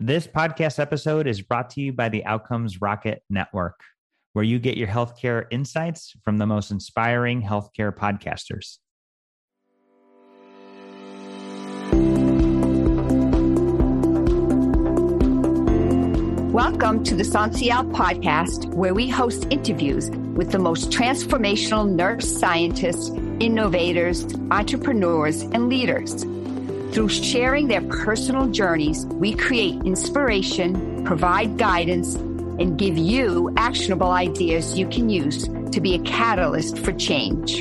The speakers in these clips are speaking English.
This podcast episode is brought to you by the Outcomes Rocket Network, where you get your healthcare insights from the most inspiring healthcare podcasters. Welcome to the SONSIEL podcast, where we host interviews with the most transformational nurse scientists, innovators, entrepreneurs, and leaders. Through sharing their personal journeys, we create inspiration, provide guidance, and give you actionable ideas you can use to be a catalyst for change.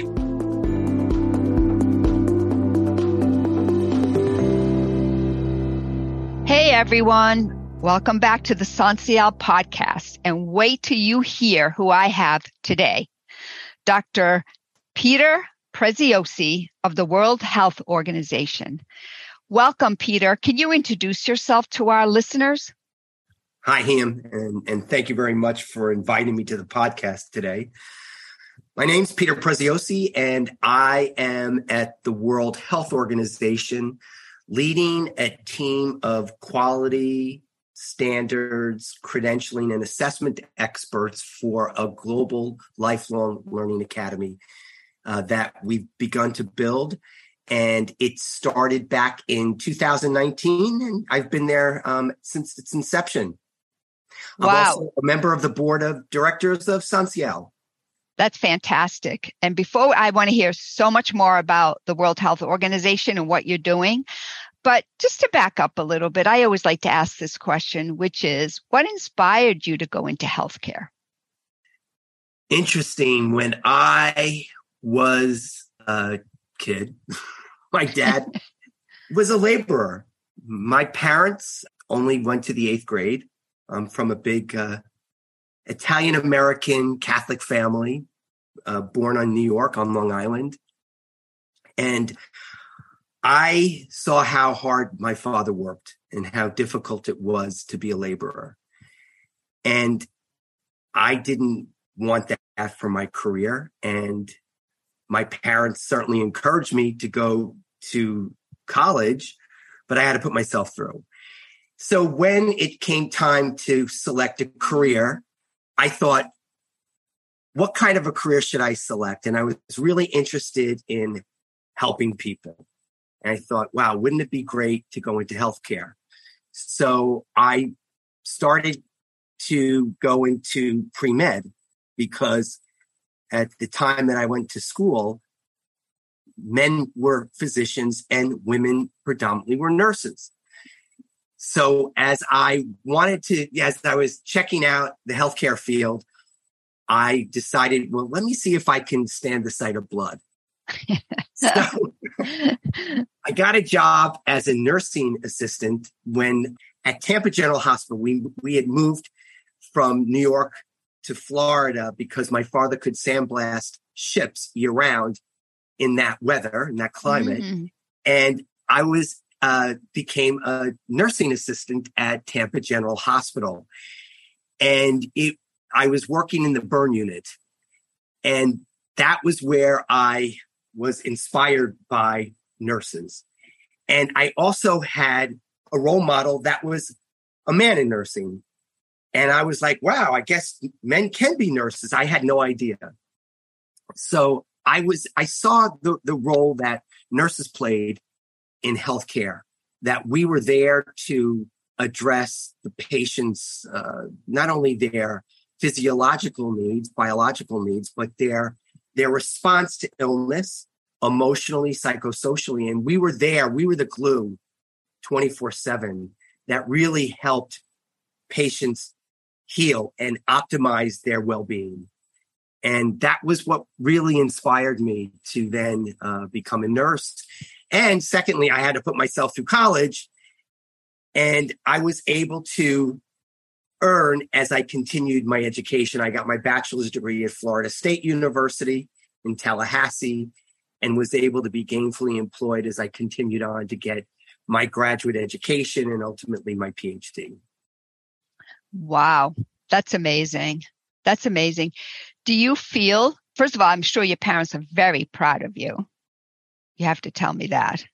Hey everyone, Welcome back to the SONSIEL podcast and wait till you hear who I have today. Dr. Peter Preziosi of the World Health Organization. Welcome, Peter. Can you introduce yourself to our listeners? Hi, Ham, and, and thank you very much for inviting me to the podcast today. My name's Peter Preziosi, and I am at the World Health Organization leading a team of quality standards, credentialing, and assessment experts for a global lifelong learning academy uh, that we've begun to build. And it started back in 2019, and I've been there um, since its inception. Wow. I'm also a member of the board of directors of SONSIEL That's fantastic. And before I want to hear so much more about the World Health Organization and what you're doing, but just to back up a little bit, I always like to ask this question, which is what inspired you to go into healthcare? Interesting. When I was a kid, my dad was a laborer. My parents only went to the eighth grade. I'm from a big uh, Italian American Catholic family, uh, born on New York on Long Island. And I saw how hard my father worked and how difficult it was to be a laborer. And I didn't want that for my career. And my parents certainly encouraged me to go to college, but I had to put myself through. So when it came time to select a career, I thought, what kind of a career should I select? And I was really interested in helping people. And I thought, wow, wouldn't it be great to go into healthcare? So I started to go into pre med because at the time that I went to school, men were physicians and women predominantly were nurses. So as I wanted to, as I was checking out the healthcare field, I decided, well, let me see if I can stand the sight of blood. so I got a job as a nursing assistant when at Tampa General Hospital, we, we had moved from New York to Florida because my father could sandblast ships year round in that weather, in that climate. Mm-hmm. And I was, uh, became a nursing assistant at Tampa General Hospital. And it, I was working in the burn unit. And that was where I was inspired by nurses. And I also had a role model that was a man in nursing. And I was like, wow, I guess men can be nurses. I had no idea. So I was, I saw the, the role that nurses played in healthcare, that we were there to address the patient's, uh, not only their physiological needs, biological needs, but their their response to illness, emotionally, psychosocially. And we were there, we were the glue 24 7 that really helped patients heal and optimize their well being. And that was what really inspired me to then uh, become a nurse. And secondly, I had to put myself through college and I was able to earn as I continued my education. I got my bachelor's degree at Florida State University in Tallahassee and was able to be gainfully employed as I continued on to get my graduate education and ultimately my PhD. Wow, that's amazing. That's amazing. Do you feel, first of all, I'm sure your parents are very proud of you. You have to tell me that.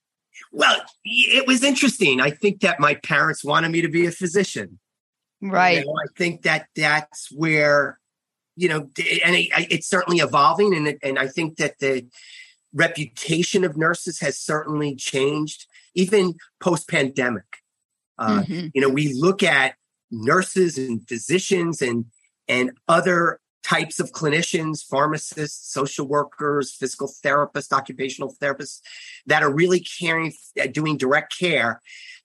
Well, it was interesting. I think that my parents wanted me to be a physician. Right. You know, I think that that's where, you know, and it, it's certainly evolving. And, and I think that the reputation of nurses has certainly changed, even post pandemic. Uh, mm-hmm. You know, we look at nurses and physicians and and other types of clinicians, pharmacists, social workers, physical therapists, occupational therapists that are really caring, uh, doing direct care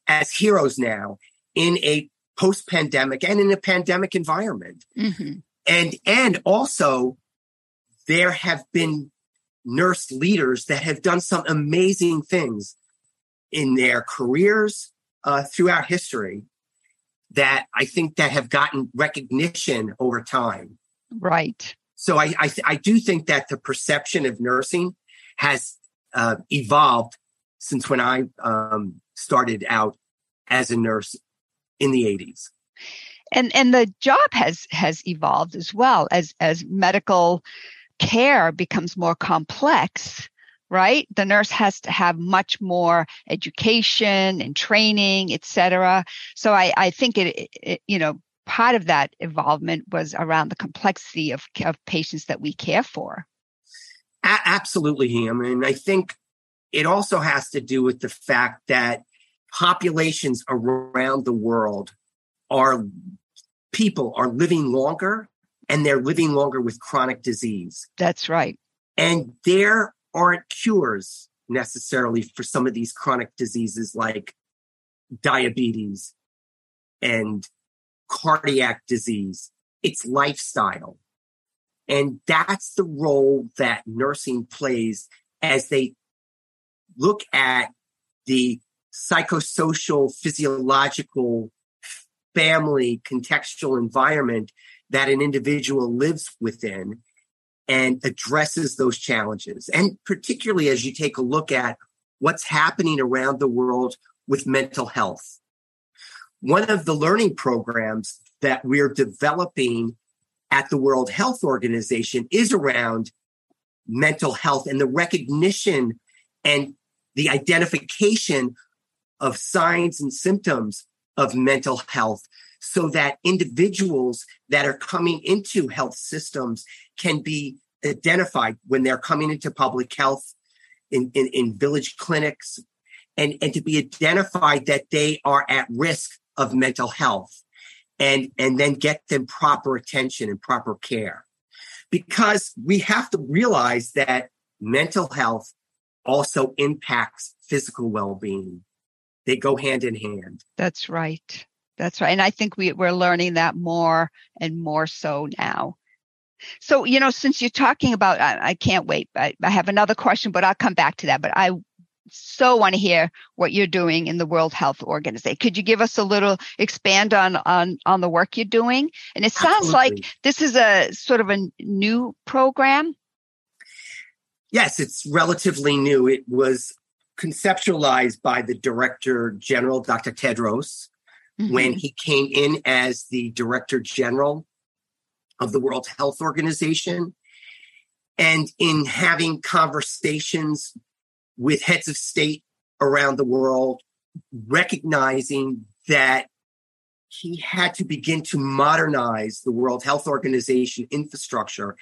as heroes now in a post-pandemic and in a pandemic environment. Mm-hmm. And and also there have been nurse leaders that have done some amazing things in their careers uh, throughout history that I think that have gotten recognition over time. Right. So I I, I do think that the perception of nursing has uh, evolved since when I um, started out as a nurse in the 80s. And and the job has has evolved as well as as medical care becomes more complex right the nurse has to have much more education and training etc so i i think it, it, you know part of that involvement was around the complexity of, of patients that we care for A- absolutely i mean i think it also has to do with the fact that populations around the world are people are living longer and they're living longer with chronic disease. That's right. And there aren't cures necessarily for some of these chronic diseases like diabetes and cardiac disease. It's lifestyle. And that's the role that nursing plays as they look at the psychosocial, physiological, family contextual environment that an individual lives within and addresses those challenges. And particularly as you take a look at what's happening around the world with mental health. One of the learning programs that we're developing at the World Health Organization is around mental health and the recognition and the identification of signs and symptoms of mental health so that individuals that are coming into health systems can be identified when they're coming into public health in, in, in village clinics and, and to be identified that they are at risk of mental health and, and then get them proper attention and proper care. Because we have to realize that mental health also impacts physical well-being. They go hand in hand. That's right. That's right. And I think we, we're learning that more and more so now. So, you know, since you're talking about, I, I can't wait. I, I have another question, but I'll come back to that. But I so want to hear what you're doing in the World Health Organization. Could you give us a little expand on on on the work you're doing? And it sounds Absolutely. like this is a sort of a new program. Yes, it's relatively new. It was conceptualized by the Director General, Dr. Tedros, mm-hmm. when he came in as the director general of the World Health Organization. And in having conversations with heads of state around the world, recognizing that he had to begin to modernize the World Health Organization infrastructure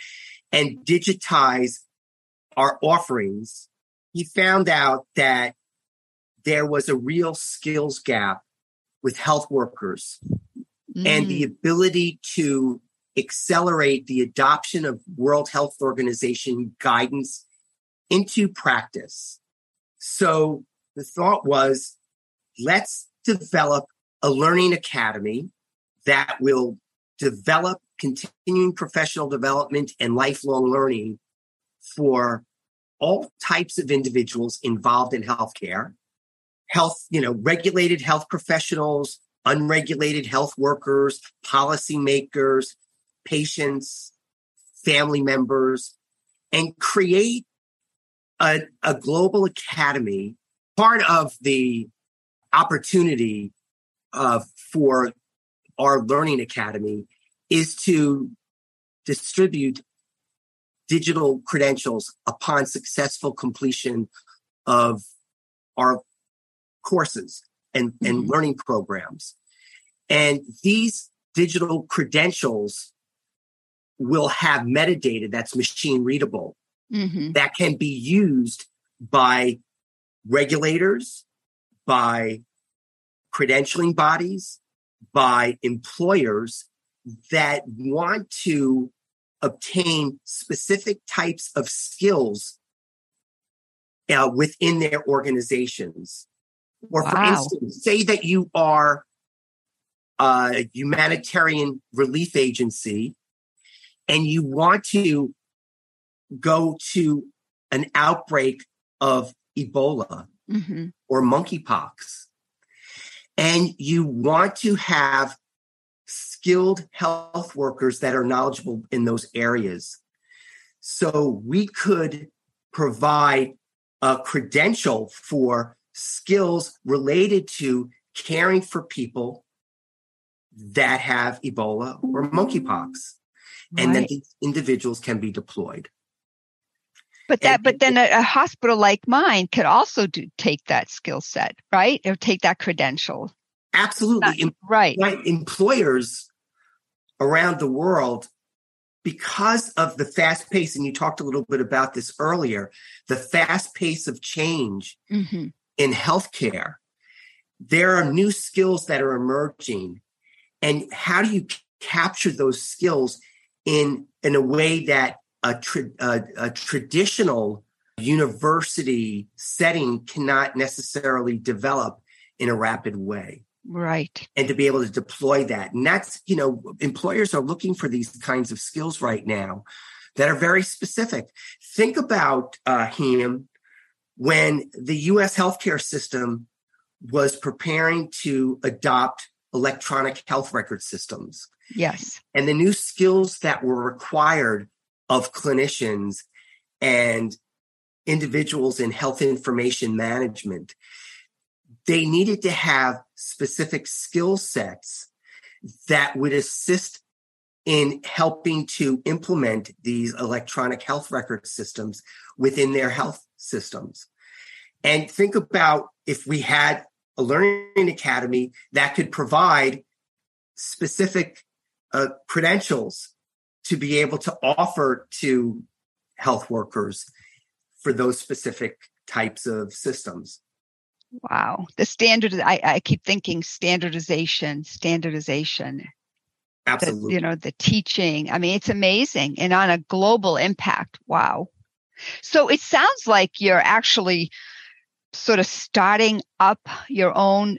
and digitize our offerings, he found out that there was a real skills gap with health workers mm. and the mm. ability to accelerate the adoption of World Health Organization guidance into practice. So the thought was let's develop a learning academy that will develop continuing professional development and lifelong learning for all types of individuals involved in healthcare health, you know, regulated health professionals, unregulated health workers, policymakers, patients, family members, and create a, a global academy. Part of the opportunity uh, for our learning academy is to distribute digital credentials upon successful completion of our courses and, mm-hmm. and learning programs. And these digital credentials will have metadata that's machine readable mm-hmm. that can be used by regulators, by credentialing bodies, by employers that want to obtain specific types of skills uh, within their organizations. Or wow. for instance, say that you are a humanitarian relief agency and you want to go to an outbreak of Ebola mm-hmm. or monkeypox, and you want to have skilled health workers that are knowledgeable in those areas. So we could provide a credential for skills related to caring for people that have Ebola or monkeypox. And then these individuals can be deployed. But that, and, but then a, a, hospital like mine could also do take that skill set, right? Or take that credential. Absolutely, Not, right. right. Employers around the world, because of the fast pace, and you talked a little bit about this earlier, the fast pace of change mm-hmm. In healthcare. There are new skills that are emerging, and how do you capture those skills in in a way that a, tra- a, a traditional university setting cannot necessarily develop in a rapid way. Right. And to be able to deploy that. And that's, you know, employers are looking for these kinds of skills right now that are very specific. Think about uh, him when the US healthcare system was preparing to adopt electronic health record systems. Yes. And the new skills that were required of clinicians and individuals in health information management. They needed to have specific skill sets that would assist in helping to implement these electronic health record systems within their health systems. And think about if we had a learning academy that could provide specific uh, credentials to be able to offer to health workers for those specific types of systems. Wow. The standard, I, I keep thinking standardization, standardization. Absolutely. The, you know, the teaching. I mean, it's amazing and on a global impact. Wow. So it sounds like you're actually sort of starting up your own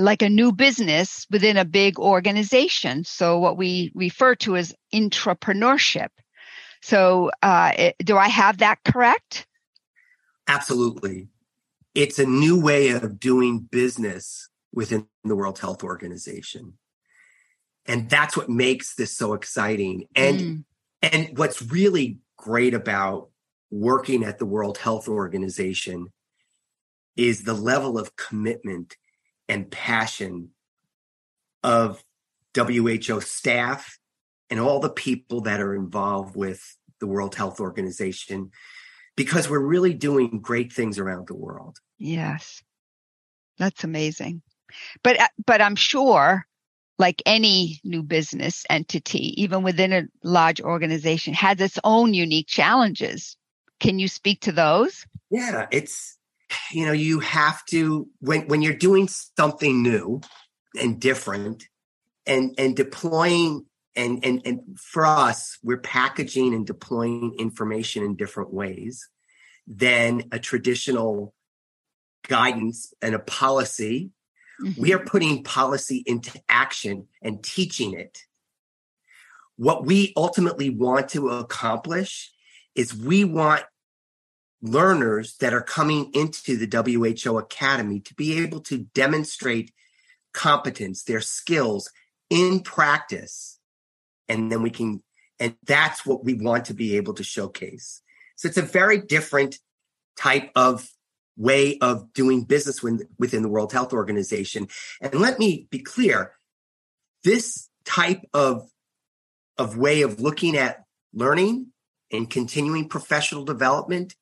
like a new business within a big organization. So what we refer to as intrapreneurship. So uh, it, do I have that correct? Absolutely. It's a new way of doing business within the World Health Organization. And that's what makes this so exciting. And mm. and what's really great about working at the World Health Organization is the level of commitment and passion of WHO staff and all the people that are involved with the World Health Organization because we're really doing great things around the world. Yes. That's amazing. But uh, but I'm sure like any new business entity, even within a large organization, has its own unique challenges. Can you speak to those? Yeah, it's you know, you have to when when you're doing something new and different and and deploying and and and for us, we're packaging and deploying information in different ways than a traditional guidance and a policy. Mm-hmm. We are putting policy into action and teaching it. What we ultimately want to accomplish is we want learners that are coming into the WHO Academy to be able to demonstrate competence, their skills in practice. And then we can, and that's what we want to be able to showcase. So it's a very different type of way of doing business within the World Health Organization. And let me be clear, this type of, of way of looking at learning and continuing professional development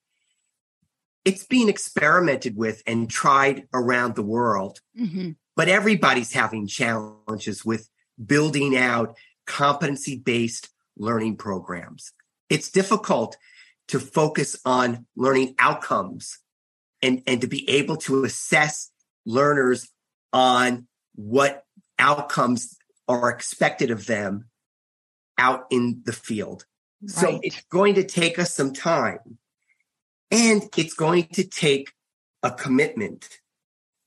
it's being experimented with and tried around the world. Mm-hmm. But everybody's having challenges with building out competency based learning programs. It's difficult to focus on learning outcomes and, and to be able to assess learners on what outcomes are expected of them out in the field. Right. So it's going to take us some time and it's going to take a commitment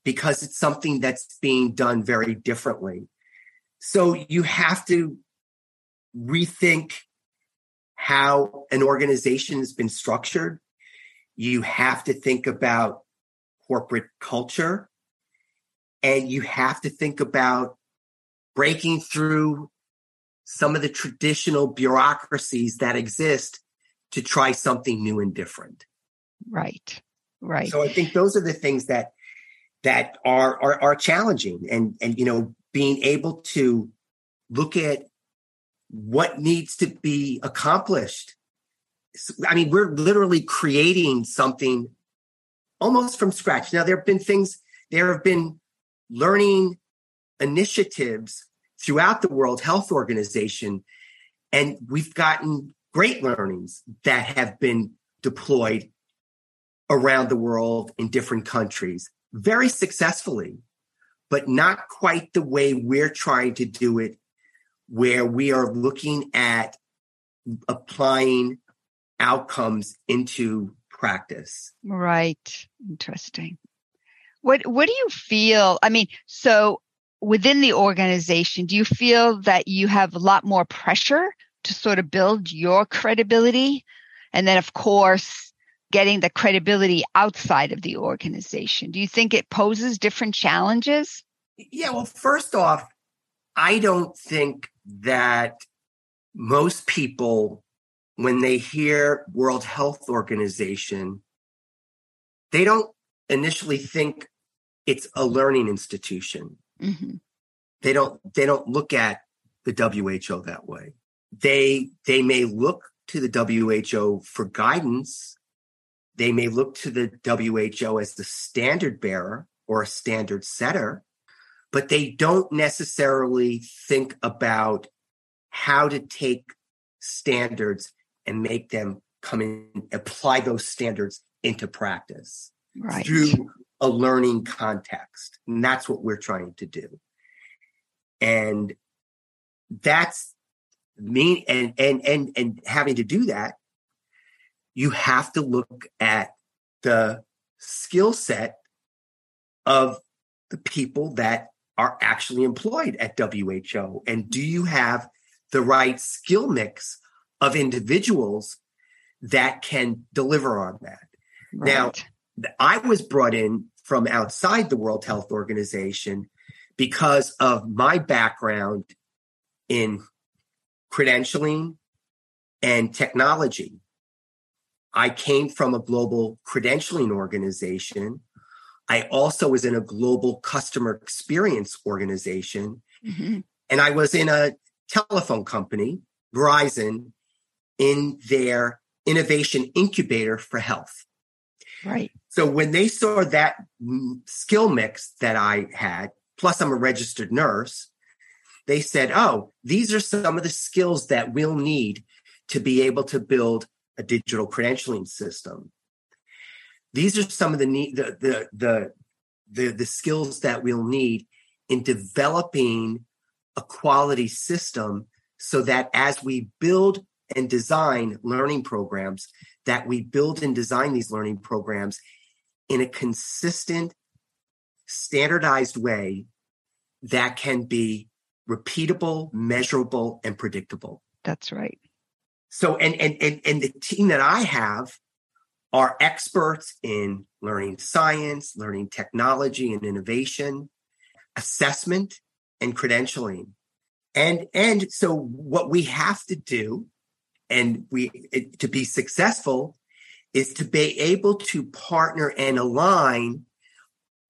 because it's something that's being done very differently. So you have to rethink how an organization has been structured. You have to think about corporate culture and you have to think about breaking through some of the traditional bureaucracies that exist to try something new and different. Right. Right. So I think those are the things that that are are, are challenging and and you know being able to look at what needs to be accomplished. I mean, we're literally creating something almost from scratch. Now, there have been things, there have been learning initiatives throughout the World Health Organization, and we've gotten great learnings that have been deployed around the world in different countries very successfully, but not quite the way we're trying to do it where we are looking at applying outcomes into practice. Right. Interesting. What what do you feel? I mean, so within the organization, do you feel that you have a lot more pressure to sort of build your credibility? And then of course, getting the credibility outside of the organization. Do you think it poses different challenges? Yeah, well, first off, I don't think that most people, when they hear World Health Organization, they don't initially think it's a learning institution. Mm-hmm. They don't they don't look at the WHO that way. They they may look to the WHO for guidance. They may look to the WHO as the standard bearer or a standard setter but they don't necessarily think about how to take standards and make them come in, apply those standards into practice right. through a learning context. And that's what we're trying to do. And that's me and and and and having to do that, you have to look at the skill set of the people that are actually employed at WHO? And do you have the right skill mix of individuals that can deliver on that? Right. Now, I was brought in from outside the World Health Organization because of my background in credentialing and technology. I came from a global credentialing organization I also was in a global customer experience organization. Mm-hmm. And I was in a telephone company, Verizon, in their innovation incubator for health. Right. So when they saw that skill mix that I had, plus I'm a registered nurse, they said, oh, these are some of the skills that we'll need to be able to build a digital credentialing system. These are some of the the the the the, the skills that we'll need in developing a quality system so that as we build and design learning programs that we build and design these learning programs in a consistent standardized way that can be repeatable measurable and predictable that's right so and and and, and the team that i have are experts in learning science, learning technology and innovation, assessment and credentialing. And, and so what we have to do and we, to be successful is to be able to partner and align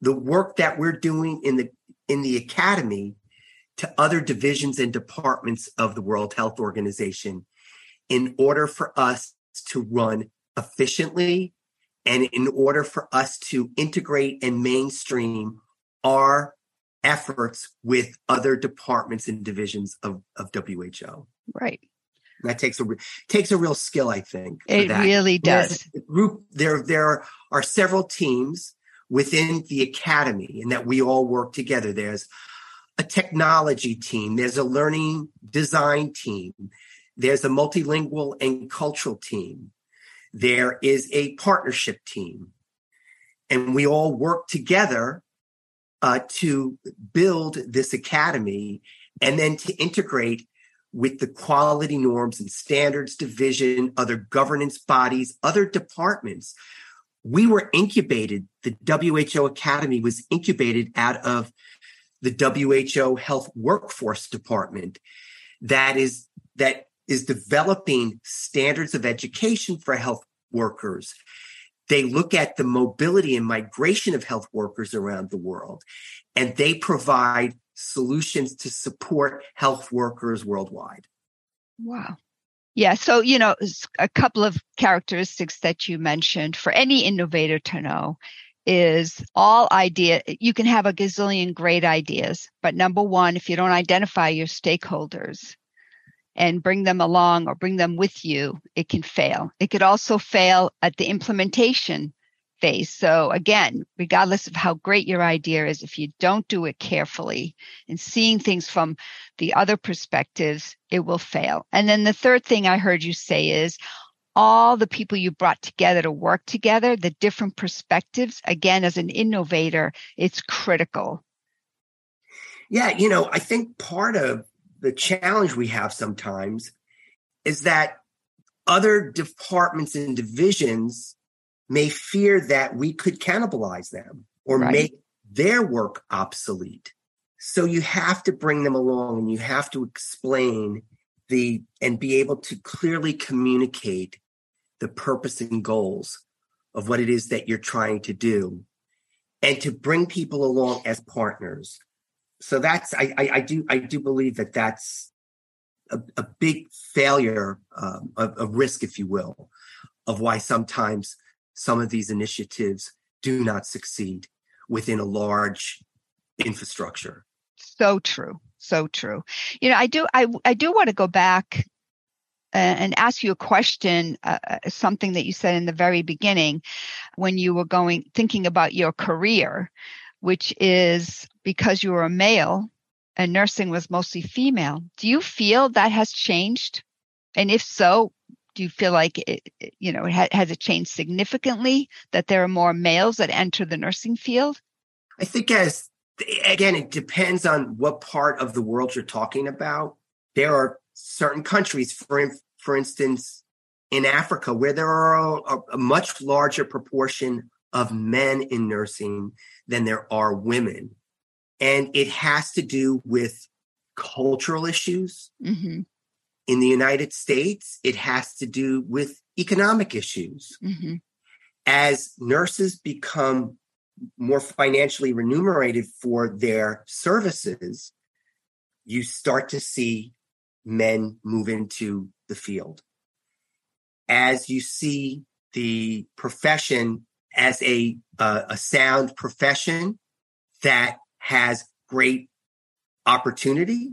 the work that we're doing in the, in the academy to other divisions and departments of the World Health Organization in order for us to run efficiently And in order for us to integrate and mainstream our efforts with other departments and divisions of, of WHO. Right. That takes a takes a real skill, I think. It that. really does. Group there there are several teams within the academy, and that we all work together. There's a technology team. There's a learning design team. There's a multilingual and cultural team. There is a partnership team, and we all work together uh, to build this academy and then to integrate with the quality norms and standards division, other governance bodies, other departments. We were incubated, the WHO Academy was incubated out of the WHO Health Workforce Department that is that is developing standards of education for health workers they look at the mobility and migration of health workers around the world, and they provide solutions to support health workers worldwide. Wow. Yeah. So, you know, a couple of characteristics that you mentioned for any innovator to know is all idea you can have a gazillion great ideas but number one if you don't identify your stakeholders and bring them along or bring them with you, it can fail. It could also fail at the implementation phase. So again, regardless of how great your idea is, if you don't do it carefully and seeing things from the other perspectives, it will fail. And then the third thing I heard you say is all the people you brought together to work together, the different perspectives, again, as an innovator, it's critical. Yeah, you know, I think part of the challenge we have sometimes is that other departments and divisions may fear that we could cannibalize them or right. make their work obsolete. So you have to bring them along and you have to explain the and be able to clearly communicate the purpose and goals of what it is that you're trying to do and to bring people along as partners so that's I, I, I do I do believe that that's a, a big failure um, of, of risk, if you will, of why sometimes some of these initiatives do not succeed within a large infrastructure. So true, so true. You know, I do I I do want to go back and ask you a question, uh, uh, something that you said in the very beginning when you were going thinking about your career which is because you were a male and nursing was mostly female. Do you feel that has changed? And if so, do you feel like it, you know, has it changed significantly that there are more males that enter the nursing field? I think as again, it depends on what part of the world you're talking about. There are certain countries, for for instance, in Africa, where there are a, a much larger proportion of men in nursing than there are women. And it has to do with cultural issues. Mm-hmm. In the United States, it has to do with economic issues. Mm-hmm. As nurses become more financially remunerated for their services, you start to see men move into the field. As you see the profession as a uh, a sound profession that has great opportunity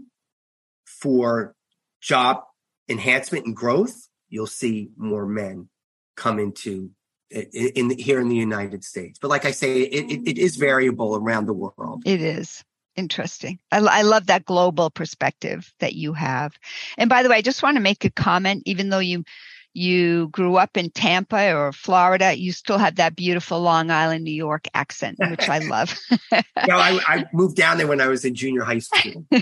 for job enhancement and growth, you'll see more men come into in, in here in the United States. But like I say, it, it, it is variable around the world. It is interesting. I, I, love that global perspective that you have. And by the way, I just want to make a comment, even though you you grew up in Tampa or Florida, you still have that beautiful Long Island, New York accent, which I love. yeah, I, I, moved down there when I was in junior high school.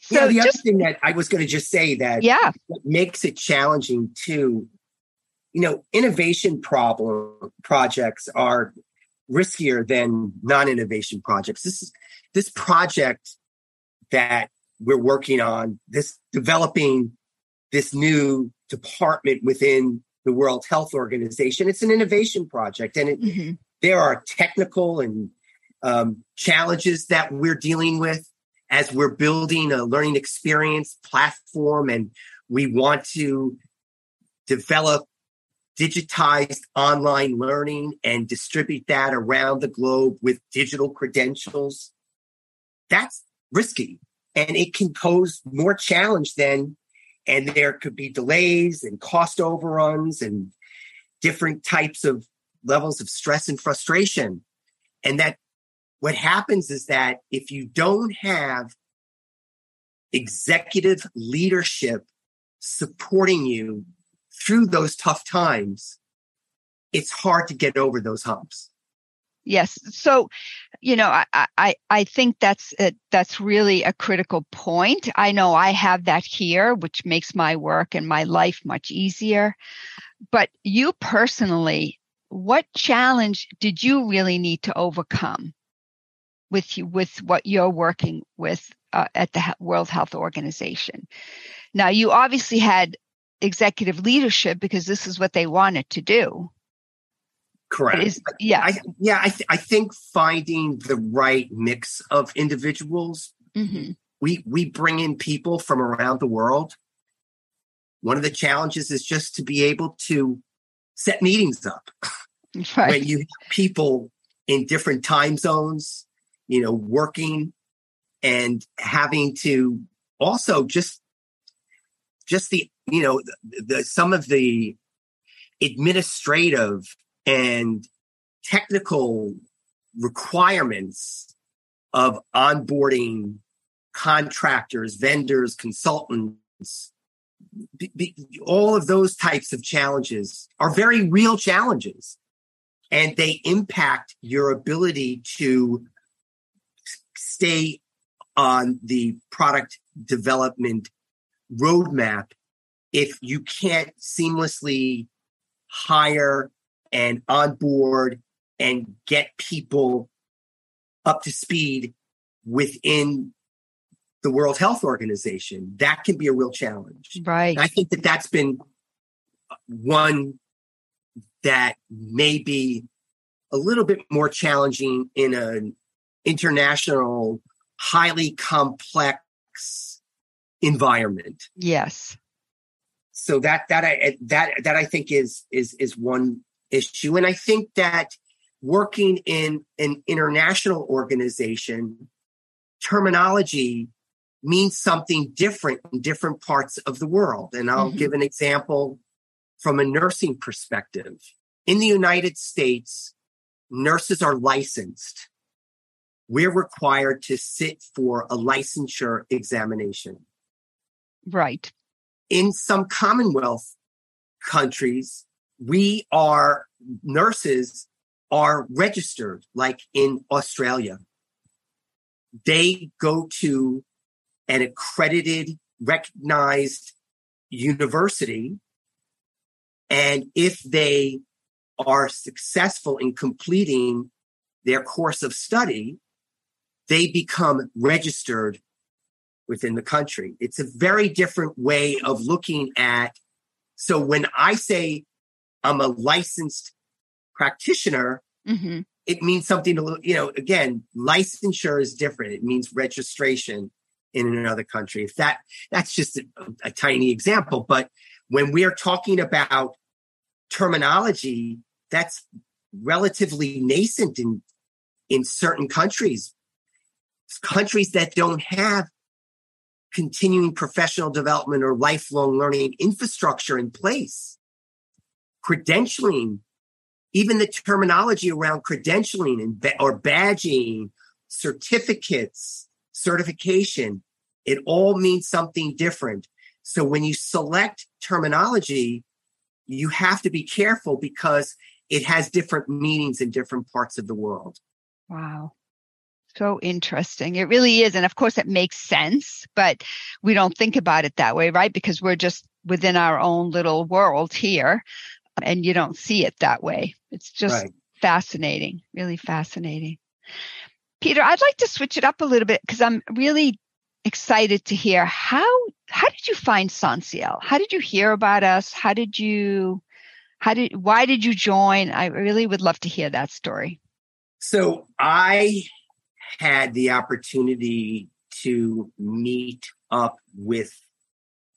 So the just, other thing that I was going to just say that yeah makes it challenging too, you know, innovation problem projects are riskier than non-innovation projects. This is this project that we're working on, this developing this new department within the World Health Organization. It's an innovation project, and it, mm-hmm. there are technical and um, challenges that we're dealing with as we're building a learning experience platform, and we want to develop digitized online learning and distribute that around the globe with digital credentials, that's risky and it can pose more challenge than, and there could be delays and cost overruns and different types of levels of stress and frustration. And that what happens is that if you don't have executive leadership supporting you through those tough times, it's hard to get over those humps. Yes. So, you know, I, I, I think that's, a, that's really a critical point. I know I have that here, which makes my work and my life much easier. But you personally, what challenge did you really need to overcome with you, with what you're working with uh, at the World Health Organization? Now, you obviously had executive leadership because this is what they wanted to do. Correct. Is, yeah. I, yeah. I, th- I think finding the right mix of individuals. Mm-hmm. We we bring in people from around the world. One of the challenges is just to be able to set meetings up right. when you have people in different time zones, you know, working and having to also just just the you know the, the some of the administrative and technical requirements of onboarding contractors, vendors, consultants, be, be, all of those types of challenges are very real challenges. And they impact your ability to stay on the product development roadmap if you can't seamlessly hire and onboard and get people up to speed within the World Health Organization. That can be a real challenge. Right. And I think that that's been one that may be a little bit more challenging in an international, highly complex environment. Yes. So that that I that that I think is is is one issue. And I think that working in an international organization, terminology means something different in different parts of the world. And I'll mm-hmm. give an example from a nursing perspective. In the United States, nurses are licensed. We're required to sit for a licensure examination. Right. In some Commonwealth countries, we are nurses are registered like in Australia. They go to an accredited, recognized university. And if they are successful in completing their course of study, they become registered within the country. It's a very different way of looking at. So when I say I'm a licensed practitioner, mm-hmm. it means something to, you know, again, licensure is different. It means registration in another country. If that, that's just a, a tiny example. But when we're talking about terminology, that's relatively nascent in, in certain countries. Countries that don't have continuing professional development or lifelong learning infrastructure in place credentialing, even the terminology around credentialing and or badging, certificates, certification, it all means something different. So when you select terminology, you have to be careful because it has different meanings in different parts of the world. Wow. So interesting. It really is. And of course, it makes sense, but we don't think about it that way, right? Because we're just within our own little world here and you don't see it that way. It's just right. fascinating, really fascinating. Peter, I'd like to switch it up a little bit because I'm really excited to hear how how did you find SONSIEL? How did you hear about us? How did you how did why did you join? I really would love to hear that story. So I had the opportunity to meet up with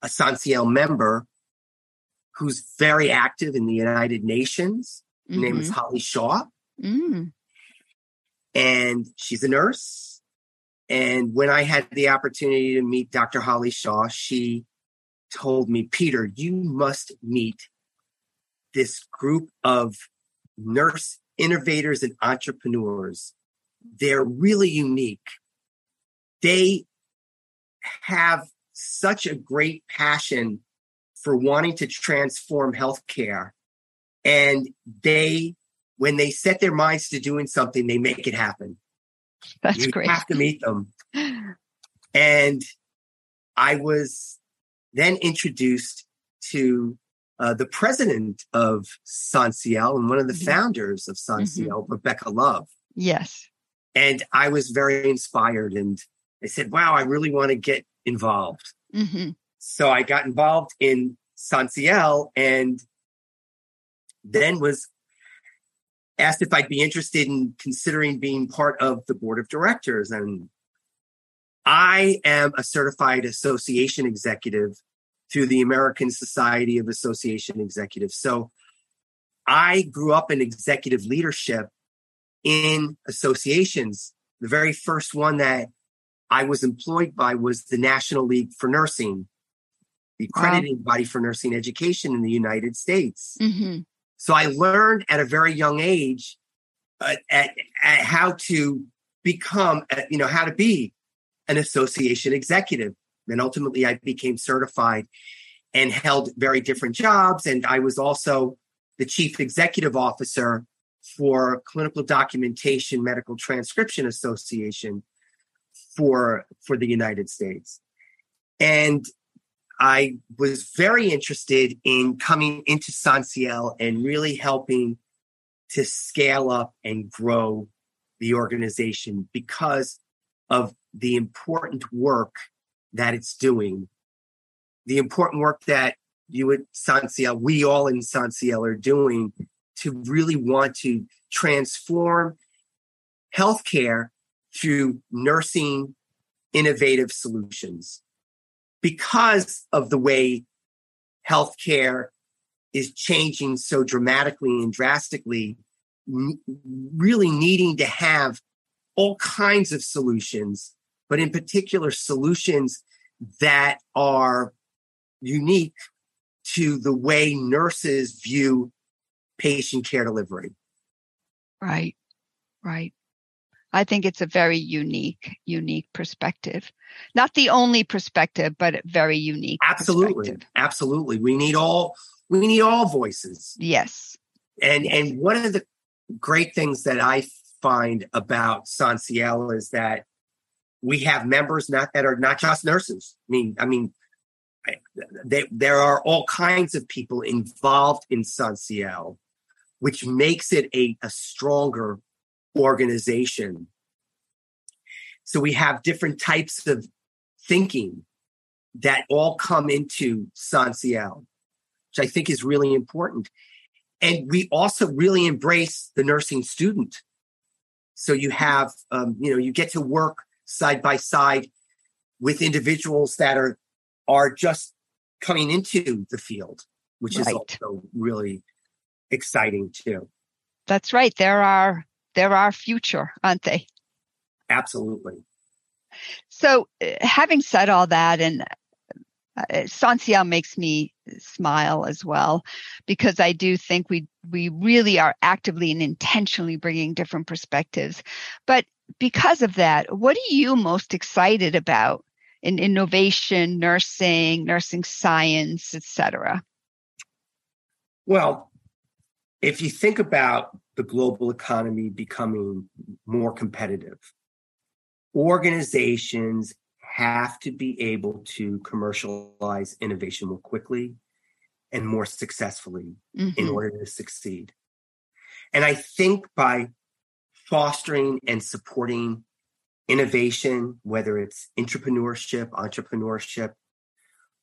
a SONSIEL member who's very active in the United Nations. Her name is Mhm. Holly Shaw, Mm. and she's a nurse. And when I had the opportunity to meet Dr. Holly Shaw, she told me, Peter, you must meet this group of nurse innovators and entrepreneurs. They're really unique. They have such a great passion for wanting to transform healthcare. And they, when they set their minds to doing something, they make it happen. That's great. you great. have to meet them. And I was then introduced to uh, the president of San SONSIEL and one of the Mhm. founders of SONSIEL, Rebecca Love. Yes. And I was very inspired. And I said, wow, I really want to get involved. hmm So I got involved in SONSIEL and then was asked if I'd be interested in considering being part of the board of directors. And I am a certified association executive through the American Society of Association Executives. So I grew up in executive leadership in associations. The very first one that I was employed by was the National League for Nursing, the Wow. accrediting body for nursing education in the United States. hmm So I learned at a very young age uh, at, at how to become, uh, you know, how to be an association executive. And ultimately I became certified and held very different jobs. And I was also the chief executive officer for Clinical Documentation Medical Transcription Association for, for the United States. And I was very interested in coming into SONSIEL and really helping to scale up and grow the organization because of the important work that it's doing, the important work that you at SONSIEL, we all in SONSIEL are doing to really want to transform healthcare through nursing innovative solutions because of the way healthcare is changing so dramatically and drastically, really needing to have all kinds of solutions, but in particular, solutions that are unique to the way nurses view patient care delivery. Right. Right. I think it's a very unique, unique perspective. Not the only perspective, but very unique. Absolutely. perspective. Absolutely. We need all, we need all voices. Yes. And and one of the great things that I find about SONSIEL is that we have members not that are not just nurses. I mean, I mean, they, there are all kinds of people involved in SONSIEL, which makes it a, a stronger organization. So we have different types of thinking that all come into SONSIEL, which I think is really important. And we also really embrace the nursing student. So you have, um, you know, you get to work side by side with individuals that are are just coming into the field, which is also really exciting too. That's right. There are, there are our future, aren't they? Absolutely. So, uh, having said all that, and uh, SONSIEL makes me smile as well, because I do think we we really are actively and intentionally bringing different perspectives. But because of that, what are you most excited about in innovation, nursing, nursing science, etc.? Well, if you think about the global economy becoming more competitive, organizations have to be able to commercialize innovation more quickly and more successfully in Mhm. order to succeed. And I think by fostering and supporting innovation, whether it's entrepreneurship, entrepreneurship,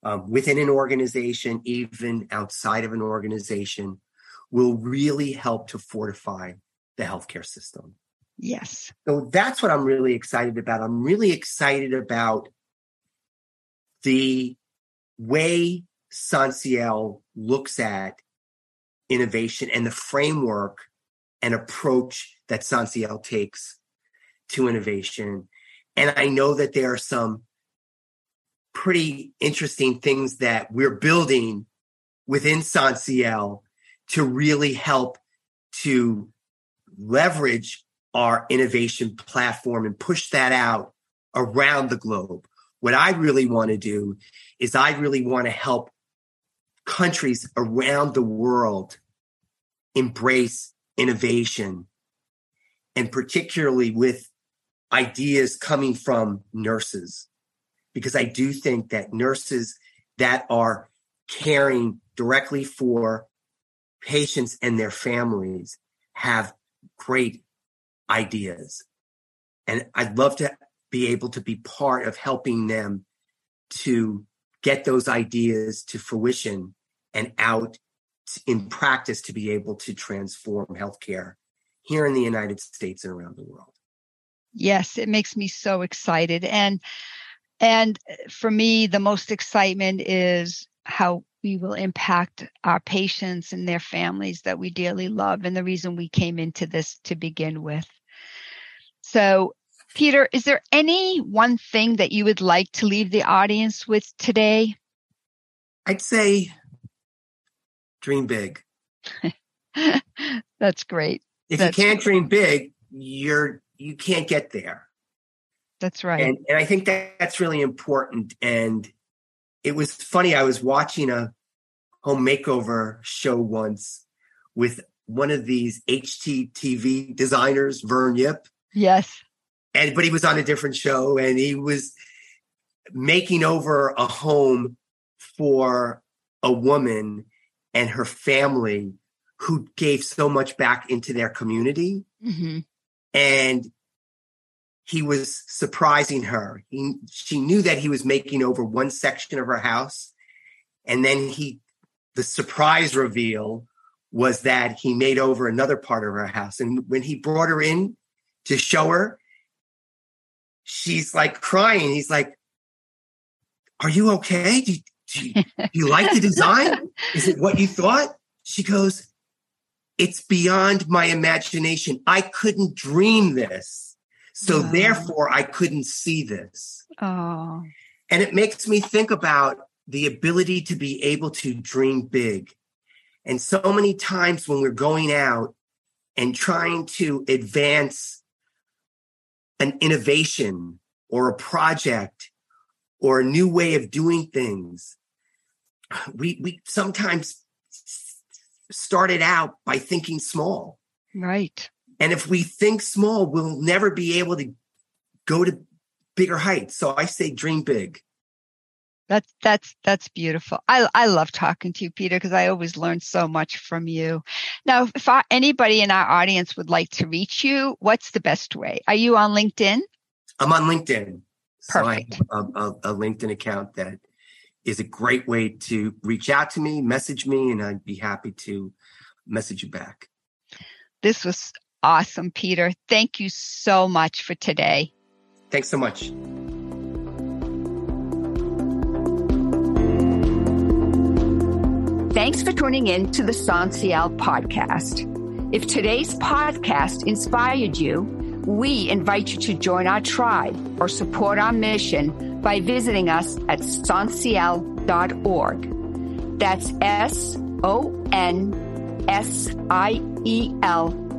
um, within an organization, even outside of an organization, will really help to fortify the healthcare system. Yes. So that's what I'm really excited about. I'm really excited about the way SONSIEL looks at innovation and the framework and approach that SONSIEL takes to innovation. And I know that there are some pretty interesting things that we're building within SONSIEL to really help to leverage our innovation platform and push that out around the globe. What I really want to do is I really want to help countries around the world embrace innovation and particularly with ideas coming from nurses because I do think that nurses that are caring directly for patients and their families have great ideas. And I'd love to be able to be part of helping them to get those ideas to fruition and out in practice to be able to transform healthcare here in the United States and around the world. Yes, it makes me so excited. And and for me, the most excitement is how we will impact our patients and their families that we dearly love and the reason we came into this to begin with. So, Peter, is there any one thing that you would like to leave the audience with today? I'd say dream big. That's great. If That's you can't dream big, you're you can't get there. That's right. And, and I think that that's really important. And it was funny. I was watching a home makeover show once with one of these HGTV designers, Vern Yip. Yes. And but he was on a different show and he was making over a home for a woman and her family who gave so much back into their community. Mm-hmm. And he was surprising her. He, she knew that he was making over one section of her house. And then he, the surprise reveal was that he made over another part of her house. And when he brought her in to show her, she's like crying. He's like, Are you okay? Do do do you like the design? Is it what you thought? She goes, It's beyond my imagination. I couldn't dream this. So wow. therefore, I couldn't see this. Oh. And it makes me think about the ability to be able to dream big. And so many times when we're going out and trying to advance an innovation or a project or a new way of doing things, we, we sometimes started out by thinking small. Right. And if we think small, we'll never be able to go to bigger heights. So I say dream big. That's that's that's beautiful. I I love talking to you, Peter, because I always learn so much from you. Now, if I, anybody in our audience would like to reach you, what's the best way? Are you on LinkedIn? I'm on LinkedIn. Perfect. So a, a, a LinkedIn account that is a great way to reach out to me, message me, and I'd be happy to message you back. This was awesome, Peter. Thank you so much for today. Thanks so much. Thanks for tuning in to the SONSIEL podcast. If today's podcast inspired you, we invite you to join our tribe or support our mission by visiting us at sonsiel.org. That's S O N S I E L